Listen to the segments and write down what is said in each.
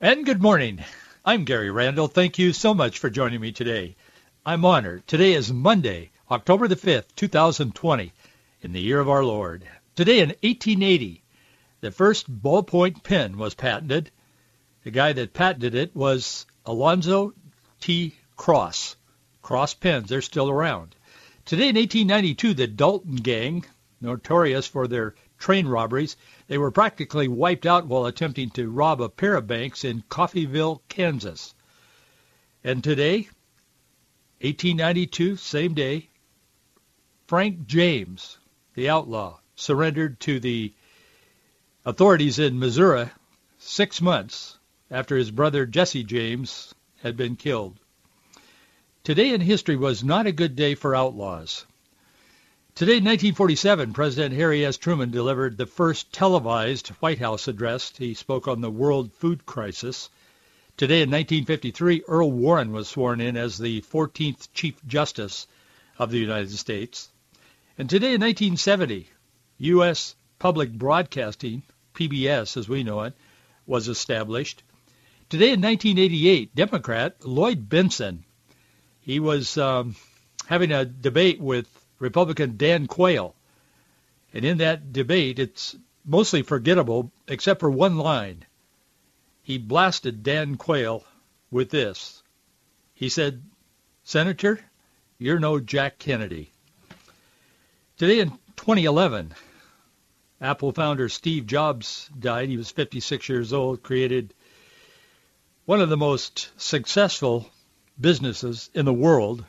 And good morning. I'm Gary Randall. Thank you so much for joining me today. I'm honored. Today is Monday, October the 5th, 2020, in the year of our Lord. Today in 1880, the first ballpoint pen was patented. The guy that patented it was Alonzo T. Cross. Cross pens, they're still around. Today in 1892, the Dalton Gang, notorious for their train robberies, they were practically wiped out while attempting to rob a pair of banks in Coffeyville, Kansas. And today, 1892, same day, Frank James, the outlaw, surrendered to the authorities in Missouri six months after his brother Jesse James had been killed. Today in history was not a good day for outlaws. Today, in 1947, President Harry S. Truman delivered the first televised White House address. He spoke on the world food crisis. Today, in 1953, Earl Warren was sworn in as the 14th Chief Justice of the United States. And today, in 1970, U.S. Public Broadcasting, PBS as we know it, was established. Today, in 1988, Democrat Lloyd Bentsen, he was um, having a debate with Republican Dan Quayle. And in that debate, it's mostly forgettable except for one line. He blasted Dan Quayle with this. He said, Senator, you're no Jack Kennedy. Today in 2011, Apple founder Steve Jobs died. He was 56 years old, created one of the most successful businesses in the world,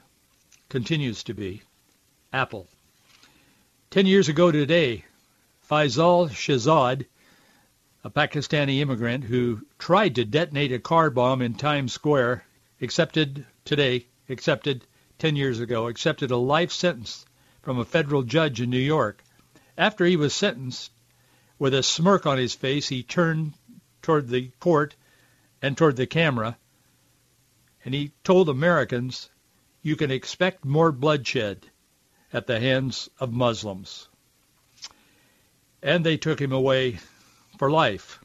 continues to be. Apple. Ten years ago today, Faisal Shahzad, a Pakistani immigrant who tried to detonate a car bomb in Times Square, accepted today, accepted 10 years ago, accepted a life sentence from a federal judge in New York. After he was sentenced, with a smirk on his face, he turned toward the court and toward the camera, and he told Americans, you can expect more bloodshed at the hands of Muslims. And they took him away for life.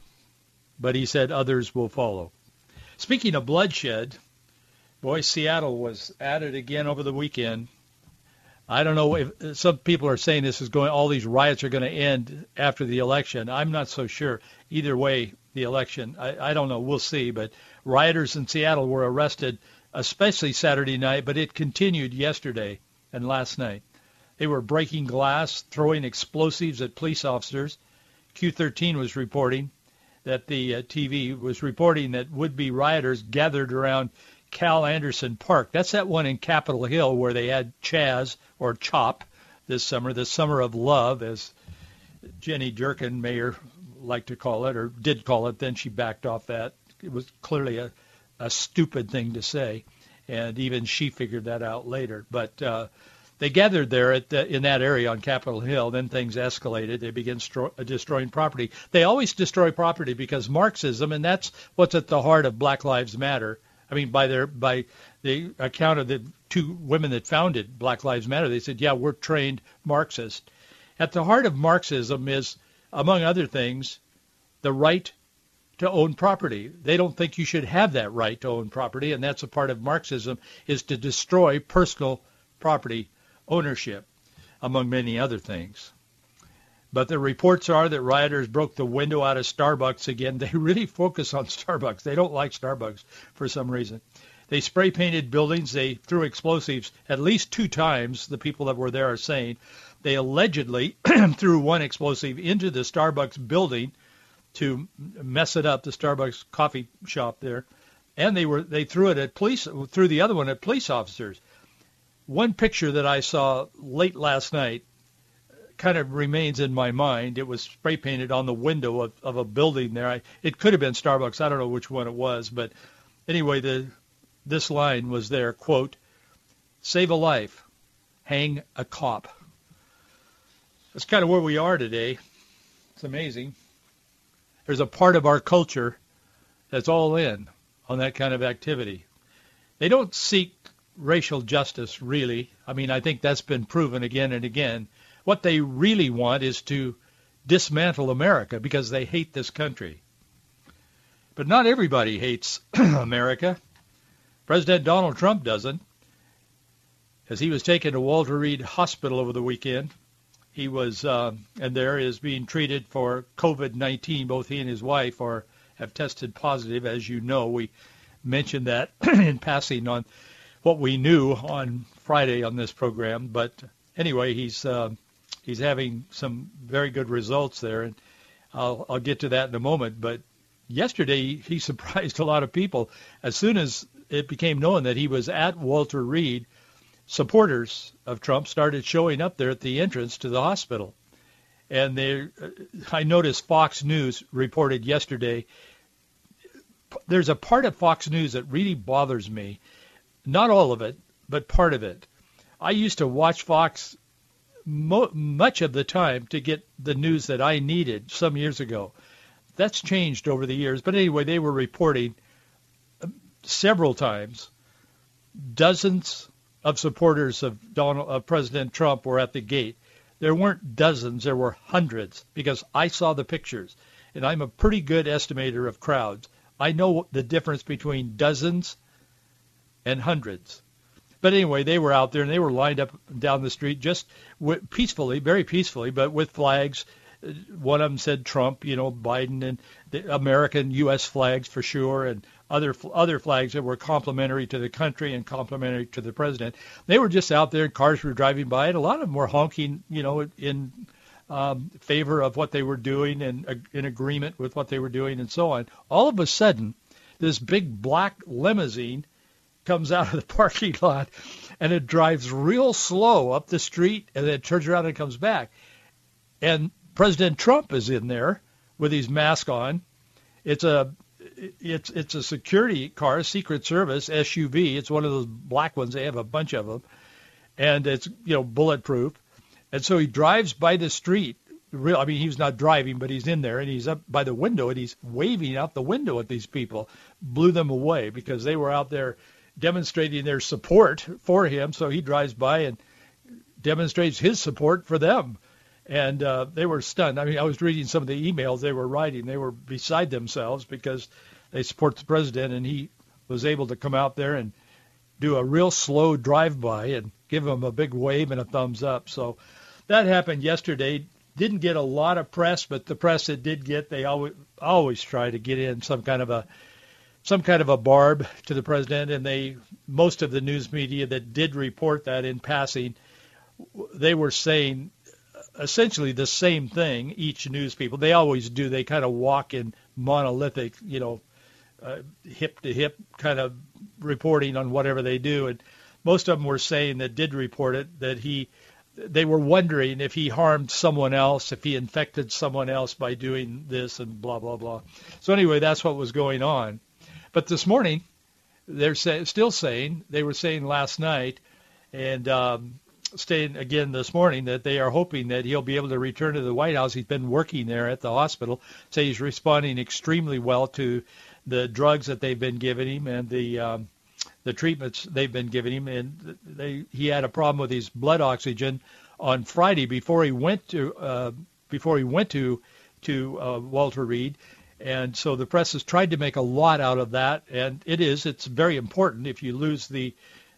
But he said others will follow. Speaking of bloodshed, boy, Seattle was at it again over the weekend. I don't know if some people are saying this is going, all these riots are going to end after the election. I'm not so sure. Either way, the election, I, I don't know. We'll see. But rioters in Seattle were arrested, especially Saturday night, but it continued yesterday and last night. They were breaking glass, throwing explosives at police officers. Q13 was reporting that the uh, TV was reporting that would-be rioters gathered around Cal Anderson Park. That's that one in Capitol Hill where they had Chaz or Chop this summer, the summer of love, as Jenny Durkan, mayor, liked to call it, or did call it. Then she backed off that. It was clearly a, a stupid thing to say, and even she figured that out later. But uh, they gathered there the, in that area on Capitol Hill. Then things escalated. They began stro- uh, destroying property. They always destroy property because Marxism, and that's what's at the heart of Black Lives Matter. I mean, by their by the account of the two women that founded Black Lives Matter, they said, "Yeah, we're trained Marxists." At the heart of Marxism is, among other things, the right to own property. They don't think you should have that right to own property, and that's a part of Marxism is to destroy personal property ownership, among many other things. But the reports are that rioters broke the window out of Starbucks again. They really focus on Starbucks. They don't like Starbucks for some reason. They spray painted buildings. They threw explosives at least two times, the people that were there are saying. They allegedly threw one explosive into the Starbucks building to mess it up, the Starbucks coffee shop there. And they were they threw it at police threw the other one at police officers one picture that I saw late last night kind of remains in my mind. It was spray painted on the window of, of a building there. I, it could have been Starbucks. I don't know which one it was, but anyway, the this line was there. Quote: "Save a life, hang a cop." That's kind of where we are today. It's amazing. There's a part of our culture that's all in on that kind of activity. They don't seek racial justice, really. I mean, I think that's been proven again and again. What they really want is to dismantle America because they hate this country. But not everybody hates America. President Donald Trump doesn't. As he was taken to Walter Reed Hospital over the weekend, he was, uh, and there is being treated for COVID-19. Both he and his wife are have tested positive. As you know, we mentioned that in passing on what we knew on Friday on this program. But anyway, he's uh, he's having some very good results there, and I'll I'll get to that in a moment. But yesterday he surprised a lot of people. As soon as it became known that he was at Walter Reed, supporters of Trump started showing up there at the entrance to the hospital. And they, I noticed Fox News reported yesterday. There's a part of Fox News that really bothers me not all of it, but part of it. I used to watch Fox mo- much of the time to get the news that I needed some years ago. That's changed over the years. But anyway, they were reporting uh, several times dozens of supporters of Donald of President Trump were at the gate. There weren't dozens, there were hundreds because I saw the pictures. And I'm a pretty good estimator of crowds. I know the difference between dozens and hundreds. But anyway, they were out there and they were lined up down the street just peacefully, very peacefully, but with flags. One of them said Trump, you know, Biden, and the American U.S. flags for sure, and other other flags that were complimentary to the country and complimentary to the president. They were just out there, and cars were driving by, and a lot of them were honking, you know, in um, favor of what they were doing and uh, in agreement with what they were doing, and so on. All of a sudden, this big black limousine comes out of the parking lot and it drives real slow up the street and then turns around and comes back. And President Trump is in there with his mask on. It's a it's it's a security car, Secret Service SUV. It's one of those black ones. They have a bunch of them, and it's you know bulletproof. And so he drives by the street. Real, I mean, he's not driving, but he's in there, and he's up by the window, and he's waving out the window at these people. Blew them away because they were out there demonstrating their support for him. So he drives by and demonstrates his support for them. And uh, they were stunned. I mean, I was reading some of the emails they were writing. They were beside themselves because they support the president, and he was able to come out there and do a real slow drive-by and give him a big wave and a thumbs up. So that happened yesterday. Didn't get a lot of press, but the press it did get, they always always try to get in some kind of a some kind of a barb to the president, and they most of the news media that did report that in passing, they were saying essentially the same thing. Each news people they always do. They kind of walk in monolithic, you know, uh, hip to hip kind of reporting on whatever they do, and most of them were saying that did report it that he they were wondering if he harmed someone else, if he infected someone else by doing this and blah blah blah. So anyway, that's what was going on. But this morning, they're say, still saying, they were saying last night, and um, saying again this morning that they are hoping that he'll be able to return to the White House. He's been working there at the hospital. Say he's responding extremely well to the drugs that they've been giving him and the um, the treatments they've been giving him. And they, he had a problem with his blood oxygen on Friday before he went to uh, before he went to to uh, Walter Reed. And so the press has tried to make a lot out of that, and it is. It's very important if you lose the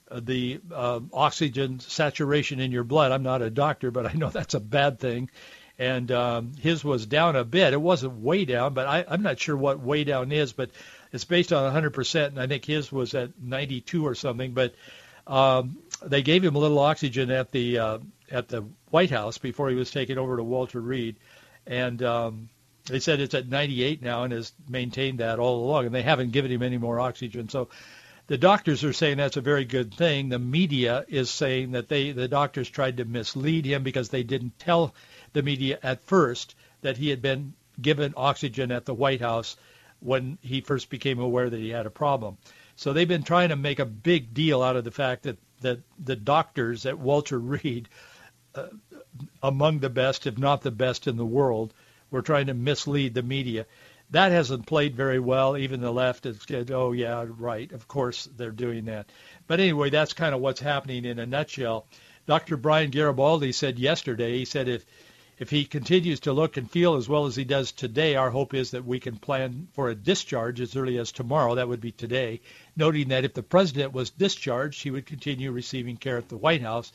uh, the uh, oxygen saturation in your blood. I'm not a doctor, but I know that's a bad thing. And um, his was down a bit. It wasn't way down, but I, I'm not sure what way down is. But it's based on 100%, and I think his was at 92 or something. But um, they gave him a little oxygen at the uh, at the White House before he was taken over to Walter Reed, and um, they said it's at 98 now and has maintained that all along, and they haven't given him any more oxygen. So The doctors are saying that's a very good thing. The media is saying that they the doctors tried to mislead him because they didn't tell the media at first that he had been given oxygen at the White House when he first became aware that he had a problem. So they've been trying to make a big deal out of the fact that, that the doctors at Walter Reed, uh, among the best, if not the best in the world, were trying to mislead the media. That hasn't played very well. Even the left has said, oh, yeah, right, of course they're doing that. But anyway, that's kind of what's happening in a nutshell. Dr. Brian Garibaldi said yesterday, he said if if he continues to look and feel as well as he does today, our hope is that we can plan for a discharge as early as tomorrow. That would be today, noting that if the president was discharged, he would continue receiving care at the White House.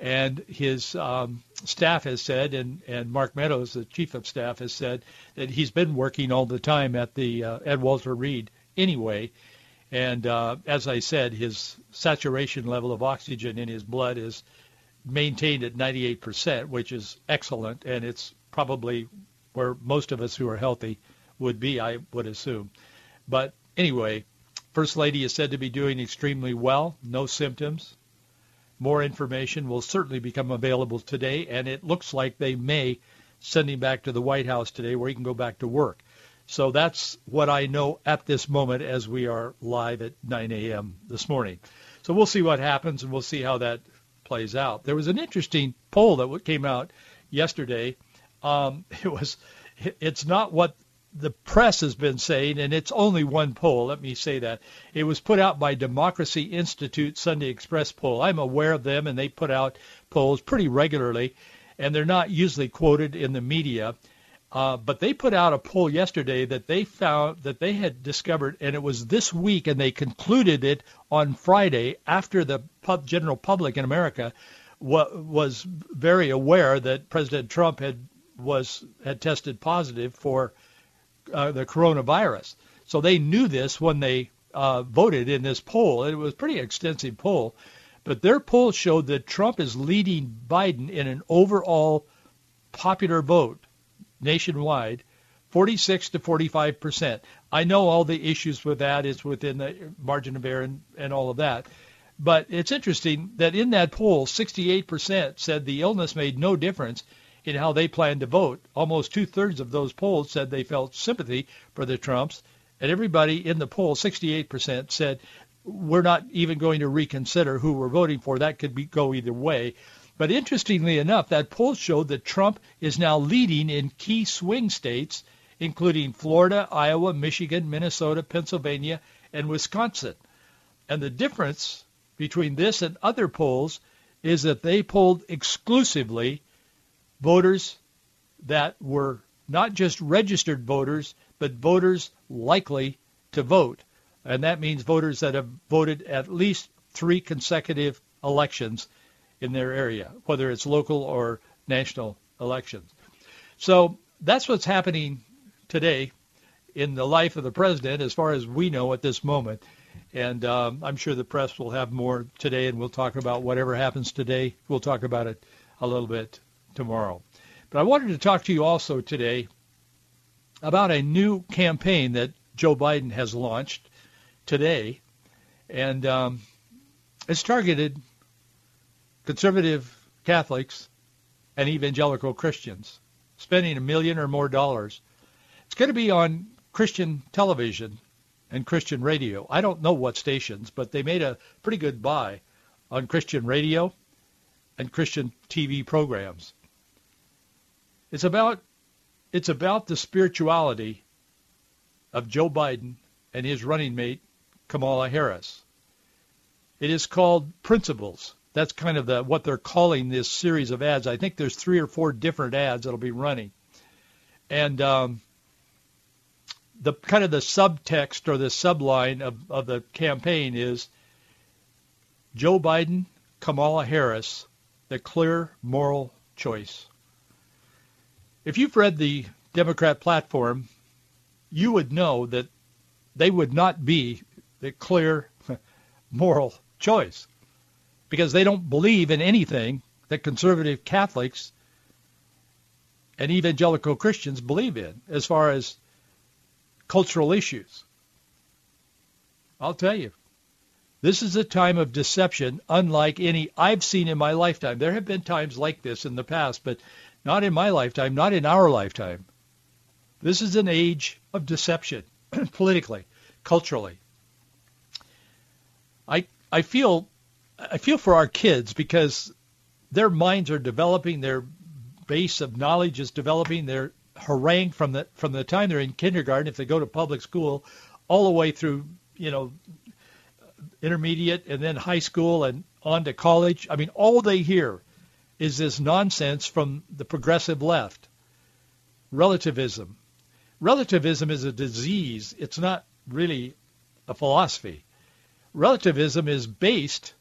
And his um, staff has said, and, and Mark Meadows, the chief of staff, has said that he's been working all the time at the uh, at Walter Reed anyway. And uh, as I said, his saturation level of oxygen in his blood is maintained at 98%, which is excellent, and it's probably where most of us who are healthy would be, I would assume. But anyway, First Lady is said to be doing extremely well, no symptoms. More information will certainly become available today, and it looks like they may send him back to the White House today where he can go back to work. So that's what I know at this moment as we are live at 9 a.m. this morning. So we'll see what happens, and we'll see how that plays out. There was an interesting poll that came out yesterday. Um, it was, it's not what the press has been saying, and it's only one poll. Let me say that it was put out by Democracy Institute Sunday Express poll. I'm aware of them, and they put out polls pretty regularly, and they're not usually quoted in the media. Uh, but they put out a poll yesterday that they found that they had discovered, and it was this week, and they concluded it on Friday after the pub, general public in America wa- was very aware that President Trump had was had tested positive for uh, the coronavirus. So they knew this when they uh, voted in this poll. It was a pretty extensive poll, but their poll showed that Trump is leading Biden in an overall popular vote nationwide, 46 to 45 percent. I know all the issues with that is within the margin of error and, and all of that. But it's interesting that in that poll, 68% said the illness made no difference in how they planned to vote. Almost two-thirds of those polls said they felt sympathy for the Trumps. And everybody in the poll, 68%, said we're not even going to reconsider who we're voting for. That could be, go either way. But interestingly enough, that poll showed that Trump is now leading in key swing states, including Florida, Iowa, Michigan, Minnesota, Pennsylvania, and Wisconsin. And the difference between this and other polls is that they polled exclusively voters that were not just registered voters, but voters likely to vote. And that means voters that have voted at least three consecutive elections in their area, whether it's local or national elections. So that's what's happening today in the life of the president, as far as we know at this moment. And um, I'm sure the press will have more today, and we'll talk about whatever happens today. We'll talk about it a little bit tomorrow. But I wanted to talk to you also today about a new campaign that Joe Biden has launched today, and um, it's targeted conservative Catholics and evangelical Christians, spending a million or more dollars. It's going to be on Christian television and Christian radio. I don't know what stations, but they made a pretty good buy on Christian radio and Christian TV programs. It's about it's about the spirituality of Joe Biden and his running mate Kamala Harris. It is called Principles that's kind of the what they're calling this series of ads. I think there's three or four different ads that'll be running, and um, the kind of the subtext or the subline of, of the campaign is Joe Biden, Kamala Harris, the clear moral choice. If you've read the Democrat platform, you would know that they would not be the clear moral choice because they don't believe in anything that conservative Catholics and evangelical Christians believe in as far as cultural issues. I'll tell you, This is a time of deception unlike any I've seen in my lifetime. There have been times like this in the past, but not in my lifetime, not in our lifetime. This is an age of deception, politically, culturally. I I feel I feel for our kids because their minds are developing, their base of knowledge is developing, they're harangued from the from the time they're in kindergarten if they go to public school all the way through, you know, intermediate and then high school and on to college. I mean, all they hear is this nonsense from the progressive left. Relativism. Relativism is a disease. It's not really a philosophy. Relativism is based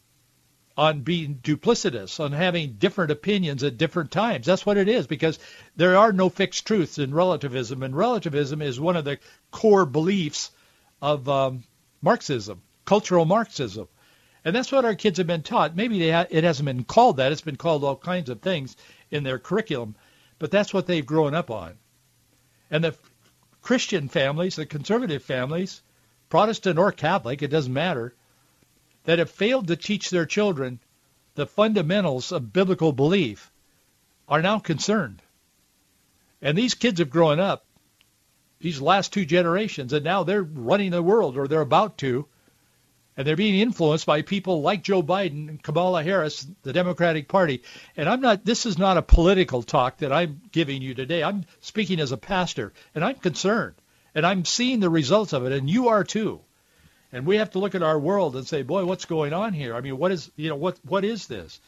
on being duplicitous, on having different opinions at different times. That's what it is because there are no fixed truths in relativism, and relativism is one of the core beliefs of um, Marxism, cultural Marxism. And that's what our kids have been taught. Maybe ha- it hasn't been called that. It's been called all kinds of things in their curriculum, but that's what they've grown up on. And the Christian families, the conservative families, Protestant or Catholic, it doesn't matter, that have failed to teach their children the fundamentals of biblical belief are now concerned. And these kids have grown up, these last two generations, and now they're running the world, or they're about to, and they're being influenced by people like Joe Biden and Kamala Harris, the Democratic Party. And I'm not, this is not a political talk that I'm giving you today. I'm speaking as a pastor, and I'm concerned, and I'm seeing the results of it, and you are too. And we have to look at our world and say, boy, what's going on here? I mean, what is, you know, what, what is this?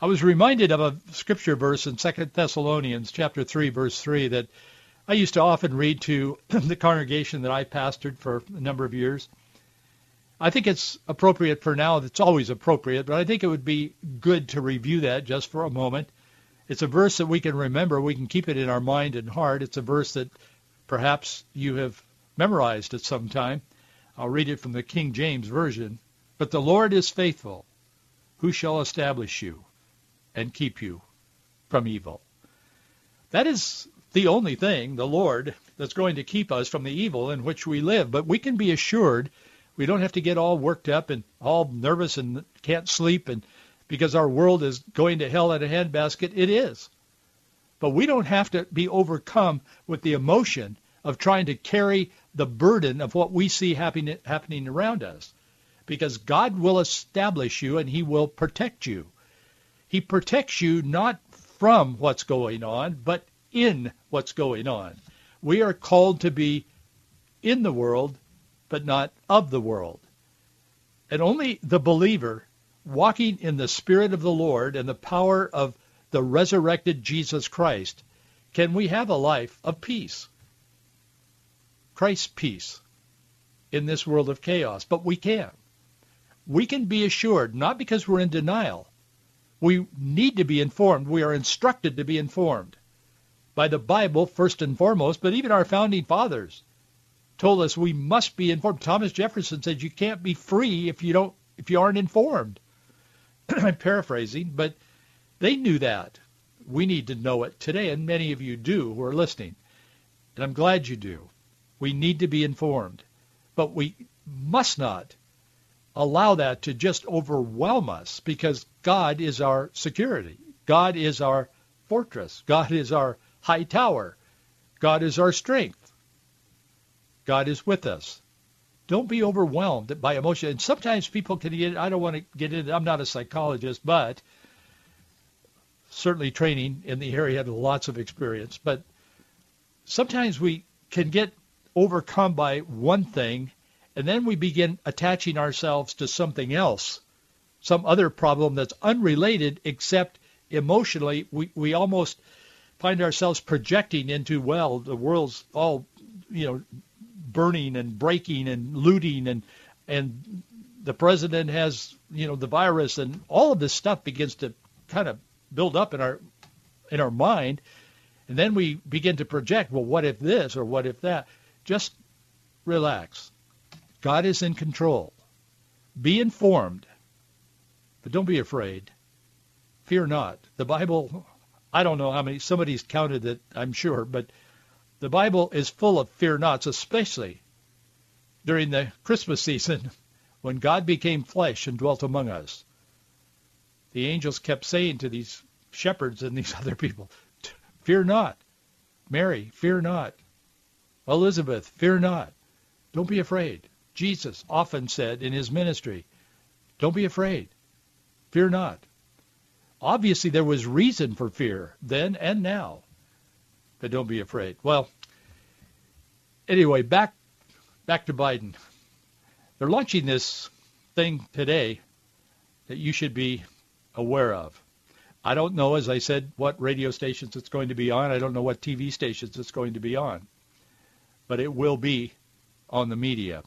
I was reminded of a scripture verse in Second Thessalonians chapter 3, verse 3 that I used to often read to the congregation that I pastored for a number of years. I think it's appropriate for now. It's always appropriate, but I think it would be good to review that just for a moment. It's a verse that we can remember. We can keep it in our mind and heart. It's a verse that perhaps you have memorized at some time. I'll read it from the King James Version. But the Lord is faithful, who shall establish you and keep you from evil. That is the only thing, the Lord, that's going to keep us from the evil in which we live. But we can be assured we don't have to get all worked up and all nervous and can't sleep and because our world is going to hell in a handbasket. It is. But we don't have to be overcome with the emotion of trying to carry the burden of what we see happening, happening around us. Because God will establish you and he will protect you. He protects you not from what's going on, but in what's going on. We are called to be in the world, but not of the world. And only the believer walking in the Spirit of the Lord and the power of the resurrected Jesus Christ can we have a life of peace. Christ's peace in this world of chaos. But we can. We can be assured, not because we're in denial. We need to be informed. We are instructed to be informed by the Bible first and foremost, but even our founding fathers told us we must be informed. Thomas Jefferson said you can't be free if you don't if you aren't informed. I'm paraphrasing, but they knew that. We need to know it today, and many of you do who are listening. And I'm glad you do. We need to be informed. But we must not allow that to just overwhelm us because God is our security. God is our fortress. God is our high tower. God is our strength. God is with us. Don't be overwhelmed by emotion. And sometimes people can get, I don't want to get into, I'm not a psychologist, but certainly training in the area, had lots of experience. But sometimes we can get overcome by one thing, and then we begin attaching ourselves to something else, some other problem that's unrelated except emotionally we, we almost find ourselves projecting into, well, the world's all, you know, burning and breaking and looting and and the president has, you know, the virus and all of this stuff begins to kind of build up in our in our mind. And then we begin to project, well, what if this or what if that? Just relax. God is in control. Be informed, but don't be afraid. Fear not. The Bible, I don't know how many, somebody's counted it, I'm sure, but the Bible is full of fear nots, especially during the Christmas season when God became flesh and dwelt among us, the angels kept saying to these shepherds and these other people, fear not. Mary, fear not. Elizabeth, fear not. Don't be afraid. Jesus often said in his ministry, don't be afraid. Fear not. Obviously, there was reason for fear then and now. But don't be afraid. Well, anyway, back back to Biden. They're launching this thing today that you should be aware of. I don't know, as I said, what radio stations it's going to be on. I don't know what TV stations it's going to be on. But it will be on the media.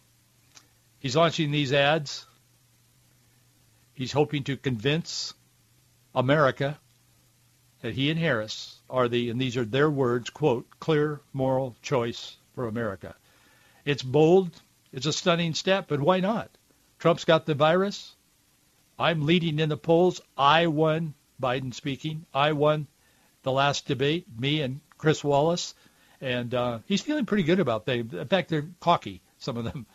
He's launching these ads. He's hoping to convince America that he and Harris are the, and these are their words, quote, clear moral choice for America. It's bold. It's a stunning step, but why not? Trump's got the virus. I'm leading in the polls. I won, Biden speaking. I won the last debate, me and Chris Wallace. And uh, he's feeling pretty good about things. In fact, they're cocky, some of them.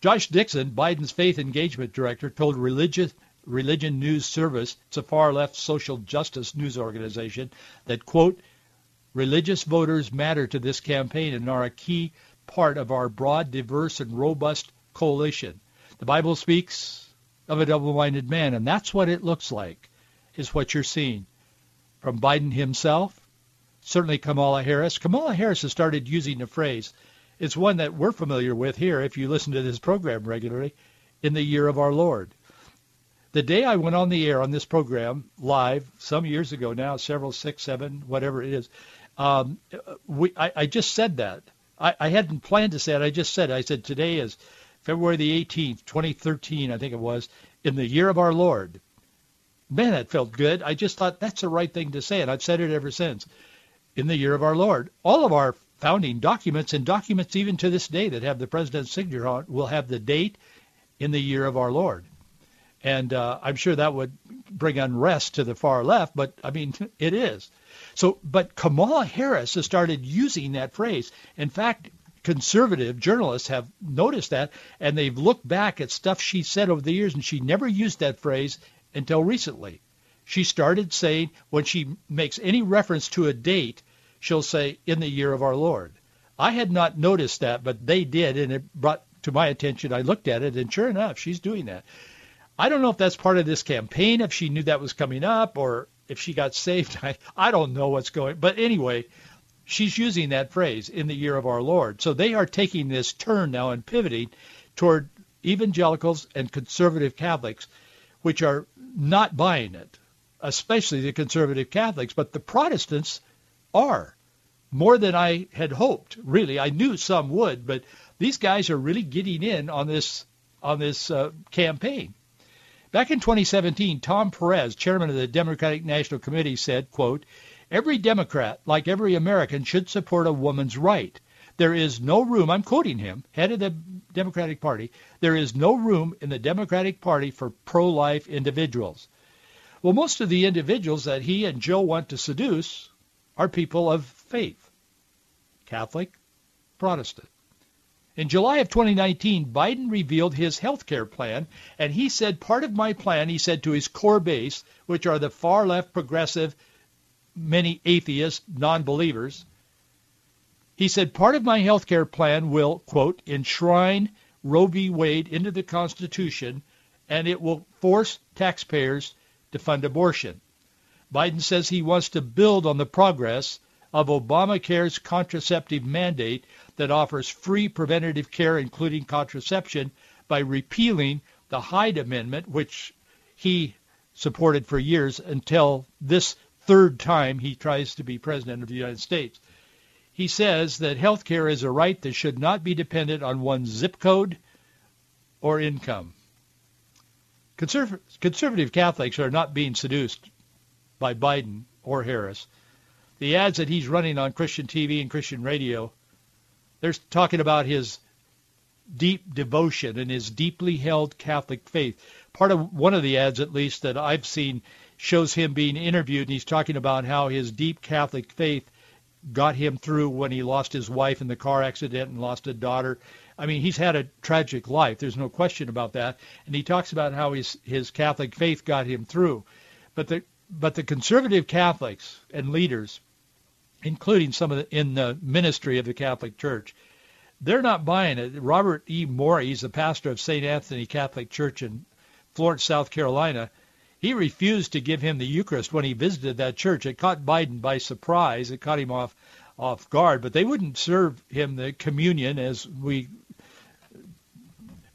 Josh Dickson, Biden's faith engagement director, told Religious Religion News Service, it's a far-left social justice news organization, that, quote, religious voters matter to this campaign and are a key part of our broad, diverse, and robust coalition. The Bible speaks of a double-minded man, and that's what it looks like, is what you're seeing. From Biden himself, certainly Kamala Harris. Kamala Harris has started using the phrase, it's one that we're familiar with here if you listen to this program regularly, in the year of our Lord. The day I went on the air on this program live some years ago now, several, six, seven, whatever it is, um, we, I, I just said that. I, I hadn't planned to say it. I just said, I said, today is February the 18th, 2013, I think it was, in the year of our Lord. Man, that felt good. I just thought that's the right thing to say, and I've said it ever since. In the year of our Lord. All of our founding documents and documents even to this day that have the president's signature on will have the date in the year of our Lord. And uh, I'm sure that would bring unrest to the far left, but I mean, it is. So, but Kamala Harris has started using that phrase. In fact, conservative journalists have noticed that, and they've looked back at stuff she said over the years, and she never used that phrase until recently. She started saying when she makes any reference to a date, she'll say in the year of our Lord. I had not noticed that, but they did, and it brought to my attention. I looked at it, and sure enough, she's doing that. I don't know if that's part of this campaign, if she knew that was coming up, or if she got saved, I, I don't know what's going. But anyway, she's using that phrase in the year of our Lord. So they are taking this turn now and pivoting toward evangelicals and conservative Catholics, which are not buying it, especially the conservative Catholics. But the Protestants are more than I had hoped. Really, I knew some would, but these guys are really getting in on this on this uh, campaign. Back in 2017, Tom Perez, chairman of the Democratic National Committee, said, quote, Every Democrat, like every American, should support a woman's right. There is no room, I'm quoting him, head of the Democratic Party, there is no room in the Democratic Party for pro-life individuals. Well, most of the individuals that he and Joe want to seduce are people of faith, Catholic, Protestant. In July of 2019, Biden revealed his health care plan, and he said part of my plan, he said to his core base, which are the far left progressive, many atheist, non-believers, he said part of my health care plan will, quote, enshrine Roe v. Wade into the Constitution, and it will force taxpayers to fund abortion. Biden says he wants to build on the progress of Obamacare's contraceptive mandate that offers free preventative care, including contraception, by repealing the Hyde Amendment, which he supported for years until this third time he tries to be president of the United States. He says that health care is a right that should not be dependent on one's zip code or income. Conserv- conservative Catholics are not being seduced by Biden or Harris the ads that he's running on Christian TV and Christian radio, they're talking about his deep devotion and his deeply held Catholic faith. Part of one of the ads, at least that I've seen, shows him being interviewed, and he's talking about how his deep Catholic faith got him through when he lost his wife in the car accident and lost a daughter. I mean, he's had a tragic life. There's no question about that. And he talks about how his his Catholic faith got him through. But the but the conservative Catholics and leaders, including some of the in the ministry of the Catholic Church, they're not buying it. Robert E. Morey, he's the pastor of St. Anthony Catholic Church in Florence, South Carolina. He refused to give him the Eucharist when he visited that church. It caught Biden by surprise. It caught him off off guard, but they wouldn't serve him the communion as we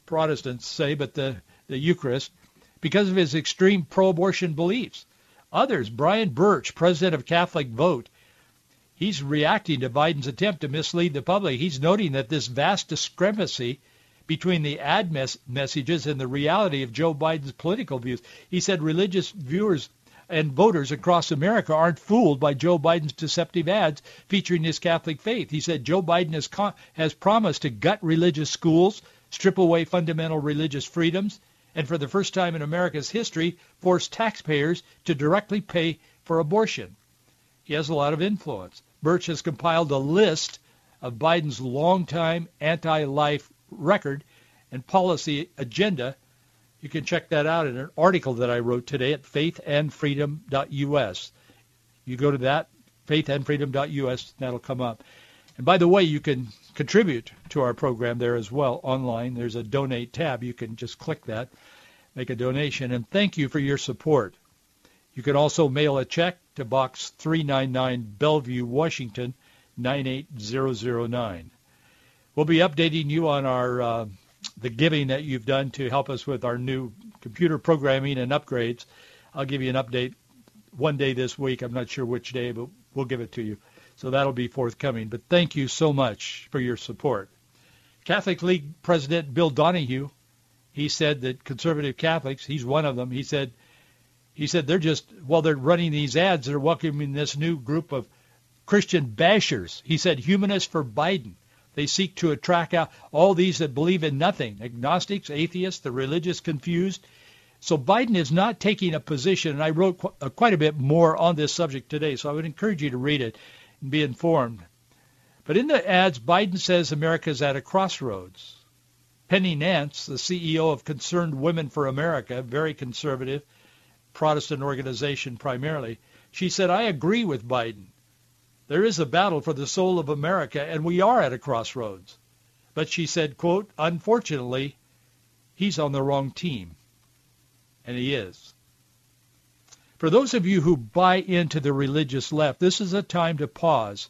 Protestants say, but the, the Eucharist because of his extreme pro-abortion beliefs. Others, Brian Burch, president of Catholic Vote, he's reacting to Biden's attempt to mislead the public. He's noting that this vast discrepancy between the ad mes- messages and the reality of Joe Biden's political views. He said religious viewers and voters across America aren't fooled by Joe Biden's deceptive ads featuring his Catholic faith. He said Joe Biden has, con- has promised to gut religious schools, strip away fundamental religious freedoms, and for the first time in America's history, force taxpayers to directly pay for abortion. He has a lot of influence. Burch has compiled a list of Biden's longtime anti-life record and policy agenda. You can check that out in an article that I wrote today at faithandfreedom.us. You go to that, faithandfreedom.us, and that'll come up. And by the way, you can contribute to our program there as well online. There's a donate tab. You can just click that, make a donation, and thank you for your support. You can also mail a check to Box 399 Bellevue, Washington, 98009. We'll be updating you on our uh, the giving that you've done to help us with our new computer programming and upgrades. I'll give you an update one day this week. I'm not sure which day, but we'll give it to you. So that'll be forthcoming. But thank you so much for your support. Catholic League President Bill Donohue, he said that conservative Catholics, he's one of them, he said he said they're just while they're running these ads, they're welcoming this new group of Christian bashers. He said humanists for Biden. They seek to attract out all these that believe in nothing, agnostics, atheists, the religious confused. So Biden is not taking a position, and I wrote qu- uh, quite a bit more on this subject today, so I would encourage you to read it and be informed. But in the ads, Biden says America is at a crossroads. Penny Nance, the CEO of Concerned Women for America, very conservative, Protestant organization primarily, she said, I agree with Biden. There is a battle for the soul of America, and we are at a crossroads. But she said, quote, unfortunately, he's on the wrong team. And he is. For those of you who buy into the religious left, this is a time to pause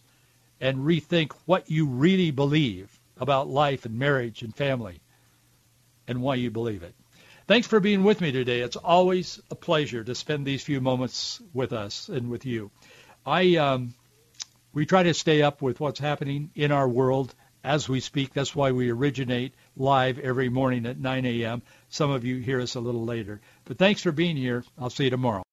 and rethink what you really believe about life and marriage and family and why you believe it. Thanks for being with me today. It's always a pleasure to spend these few moments with us and with you. I um, we try to stay up with what's happening in our world as we speak. That's why we originate live every morning at 9 a.m. Some of you hear us a little later. But thanks for being here. I'll see you tomorrow.